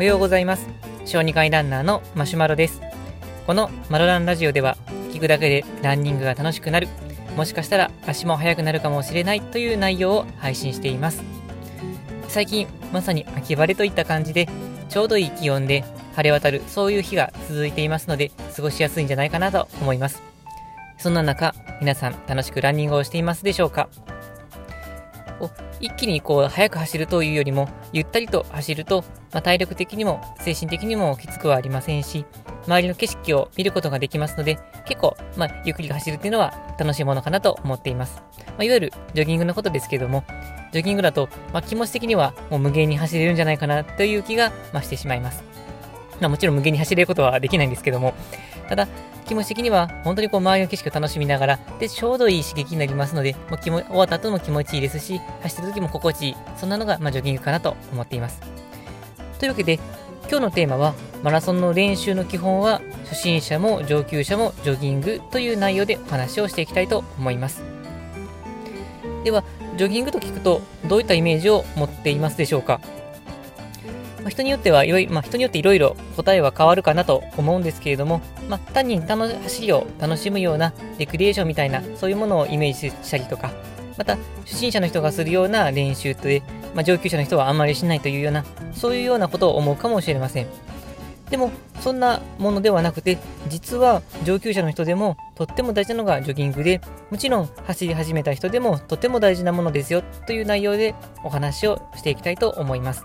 おはようございます。小児科医ランナーのマシュマロです。このマロランラジオでは、聞くだけでランニングが楽しくなる、もしかしたら足も速くなるかもしれないという内容を配信しています。最近、まさに秋晴れといった感じで、ちょうどいい気温で晴れ渡る、そういう日が続いていますので、過ごしやすいんじゃないかなと思います。そんな中、皆さん楽しくランニングをしていますでしょうか？こう一気にこう速く走るというよりも、ゆったりと走ると、まあ、体力的にも精神的にもきつくはありませんし、周りの景色を見ることができますので、結構、まあ、ゆっくり走るっていうのは楽しいものかなと思っています。まあ、いわゆるジョギングのことですけども、ジョギングだと、まあ、気持ち的にはもう無限に走れるんじゃないかなという気が、ま、してしまいます。ま、もちろん無限に走れることはできないんですけども、ただ、気持ち的には本当にこう周りの景色を楽しみながら、で、ちょうどいい刺激になりますので、もう気も終わった後も気持ちいいですし、走ってる時も心地いい、そんなのが、まあ、ジョギングかなと思っています。というわけで、今日のテーマは、マラソンの練習の基本は、初心者も上級者もジョギングという内容でお話をしていきたいと思います。では、ジョギングと聞くと、どういったイメージを持っていますでしょうか？まあ、人によっては、まあ、人によっていろいろ答えは変わるかなと思うんですけれども、まあ、単に楽走りを楽しむようなレクリエーションみたいな、そういうものをイメージしたりとか、また、初心者の人がするような練習で、まあ、上級者の人はあんまりしないというような、そういうようなことを思うかもしれません。でも、そんなものではなくて、実は上級者の人でもとっても大事なのがジョギングで、もちろん走り始めた人でもとても大事なものですよという内容でお話をしていきたいと思います。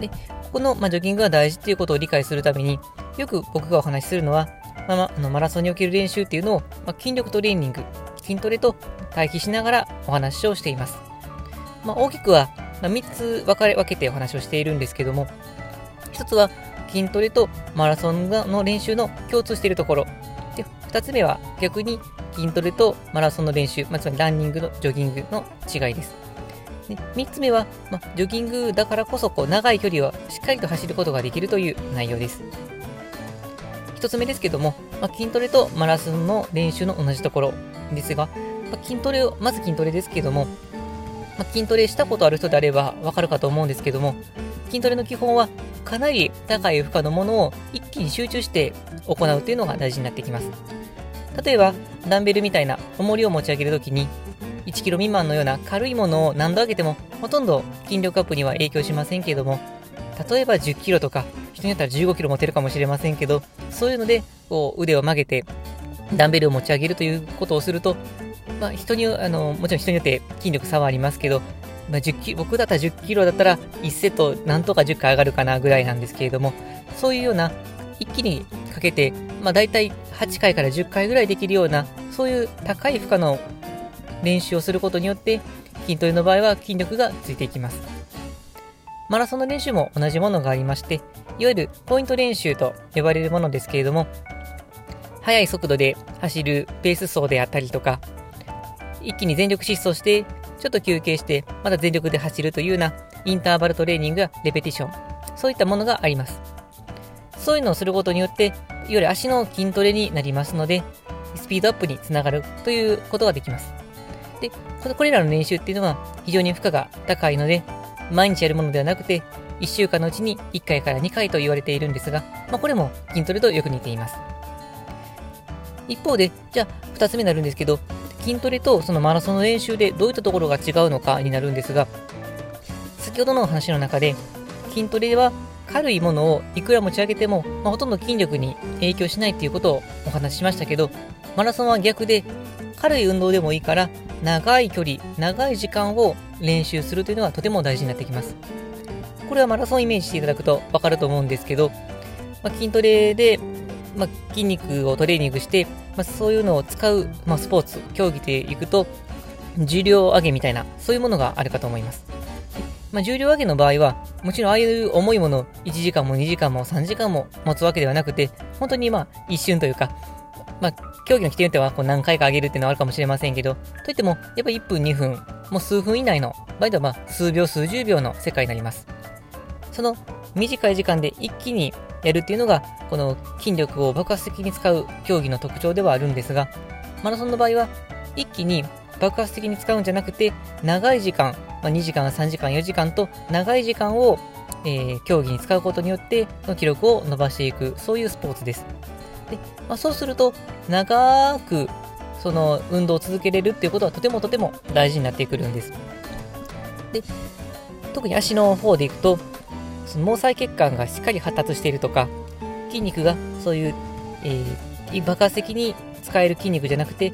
で、ここの、まあ、ジョギングが大事っていうことを理解するために、よく僕がお話しするのは、まあ、あのマラソンにおける練習っていうのを、ま、筋力トレーニング、筋トレと対比しながらお話をしています。ま、大きくは、ま、3つ分かれ分けてお話をしているんですけども、1つは筋トレとマラソンの練習の共通しているところ。で、2つ目は逆に筋トレとマラソンの練習、まあ、つまりランニングのジョギングの違いです。で3つ目は、ま、ジョギングだからこそこう長い距離をしっかりと走ることができるという内容です。1つ目ですけども、ま、筋トレとマラソンの練習の同じところですが、ま、筋トレを、まず筋トレですけども、ま、筋トレしたことある人であればわかるかと思うんですけども、筋トレの基本はかなり高い負荷のものを一気に集中して行うというのが大事になってきます。例えば、ダンベルみたいな重りを持ち上げるときに、1キロ未満のような軽いものを何度上げてもほとんど筋力アップには影響しませんけれども、例えば10キロとか、人によったら15キロ持てるかもしれませんけど、そういうのでこう腕を曲げてダンベルを持ち上げるということをすると、まあ、人にあのもちろん人によって筋力差はありますけど、まあ、10キ僕だったら10キロだったら1セットなんとか10回上がるかなぐらいなんですけれども、そういうような一気にかけて、まあ、大体8回から10回ぐらいできるような、そういう高い負荷の練習をすることによって筋トレの場合は筋力がついていきます。マラソンの練習も同じものがありまして、いわゆるポイント練習と呼ばれるものですけれども、速い速度で走るペース走であったりとか、一気に全力疾走して、ちょっと休憩して、また全力で走るというようなインターバルトレーニングやレペティション、そういったものがあります。そういうのをすることによって、いわゆる足の筋トレになりますので、スピードアップにつながるということができます。で、これらの練習っていうのは非常に負荷が高いので、毎日やるものではなくて、1週間のうちに1回から2回と言われているんですが、まあ、これも筋トレとよく似ています。一方で、じゃあ2つ目になるんですけど、筋トレとそのマラソンの練習でどういったところが違うのかになるんですが、先ほどの話の中で、筋トレは軽いものをいくら持ち上げても、まあ、ほとんど筋力に影響しないということをお話ししましたけど、マラソンは逆で、軽い運動でもいいから、長い距離、長い時間を練習するというのがとても大事になってきます。これはマラソンイメージしていただくとわかると思うんですけど、まあ、筋トレで、まあ、筋肉をトレーニングして、まあ、そういうのを使う、まスポーツ、競技でいくと、重量上げみたいな、そういうものがあるかと思います。まあ、重量上げの場合は、もちろんああいう重いものを1時間も2時間も3時間も持つわけではなくて、本当にまあ一瞬というか、まあ、競技の規定によってはこう何回か上げるっていうのはあるかもしれませんけど、といっても、やっぱり1分、2分、もう数分以内の場合ではま数秒、数十秒の世界になります。その短い時間で一気にやるっていうのが、この筋力を爆発的に使う競技の特徴ではあるんですが、マラソンの場合は、一気に爆発的に使うんじゃなくて、長い時間、まあ、2時間、3時間、4時間と長い時間を、えー、競技に使うことによってその記録を伸ばしていくそういうスポーツです。でまあ、そうすると長くその運動を続けれるっていうことはとてもとても大事になってくるんです。で特に足の方でいくとその毛細血管がしっかり発達しているとか筋肉がそういう、えー、爆発的に使える筋肉じゃなくて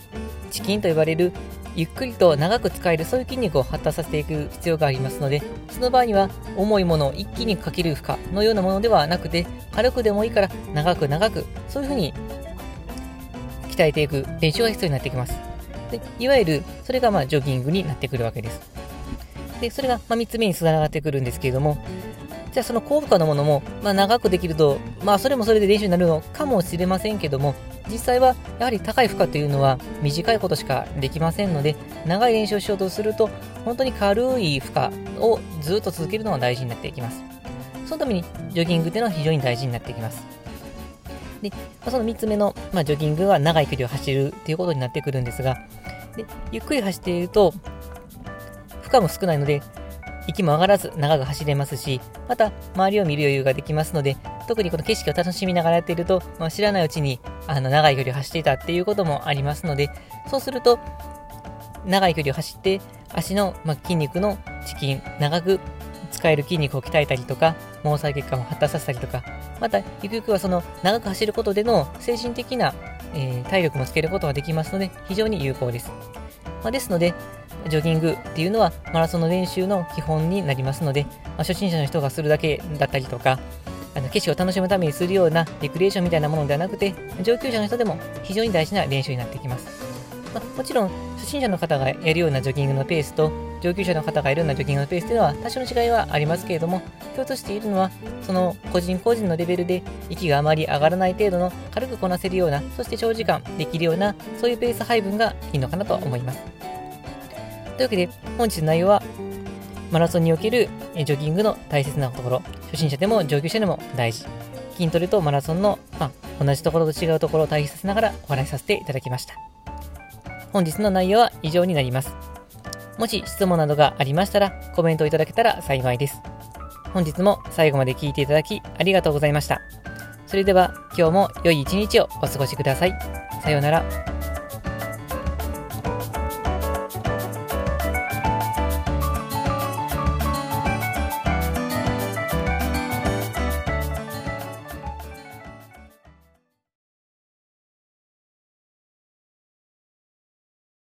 チキンと呼ばれるゆっくりと長く使えるそういう筋肉を発達させていく必要がありますのでその場合には重いものを一気にかける負荷のようなものではなくて軽くでもいいから長く長くそういうふうに鍛えていく練習が必要になってきます。でいわゆるそれがまあジョギングになってくるわけです。でそれがま3つ目につながってくるんですけれどもじゃあその高負荷のものも、まあ、長くできると、まあそれもそれで練習になるのかもしれませんけども、実際はやはり高い負荷というのは短いことしかできませんので、長い練習をしようとすると、本当に軽い負荷をずっと続けるのが大事になっていきます。そのためにジョギングというのは非常に大事になってきます。で、その3つ目の、まあ、ジョギングは長い距離を走るということになってくるんですが、でゆっくり走っていると、負荷も少ないので、息も上がらず長く走れますし、また周りを見る余裕ができますので、特にこの景色を楽しみながらやっていると、まあ、知らないうちにあの長い距離を走っていたっていうこともありますので、そうすると、長い距離を走って、足の、ま、筋肉のチキン、長く使える筋肉を鍛えたりとか、毛細血管を発達させたりとか、また、ゆくゆくはその長く走ることでの精神的な、えー、体力もつけることができますので、非常に有効です。ま、ですので、ジョギングっていうのはマラソンの練習の基本になりますので、ま、初心者の人がするだけだったりとか、あの景色を楽しむためにするようなレクリエーションみたいなものではなくて、上級者の人でも非常に大事な練習になってきます。まあ、もちろん、初心者の方がやるようなジョギングのペースと、上級者の方がやるようなジョギングのペースというのは多少の違いはありますけれども、共通しているのは、その個人個人のレベルで息があまり上がらない程度の軽くこなせるような、そして長時間できるような、そういうペース配分がいいのかなと思います。というわけで、本日の内容は、マラソンにおけるジョギングの大切なところ、初心者でも上級者でも大事。筋トレとマラソンの、まあ、同じところと違うところを対比させながらお話しさせていただきました。本日の内容は以上になります。もし質問などがありましたらコメントをいただけたら幸いです。本日も最後まで聞いていただきありがとうございました。それでは今日も良い一日をお過ごしください。さようなら。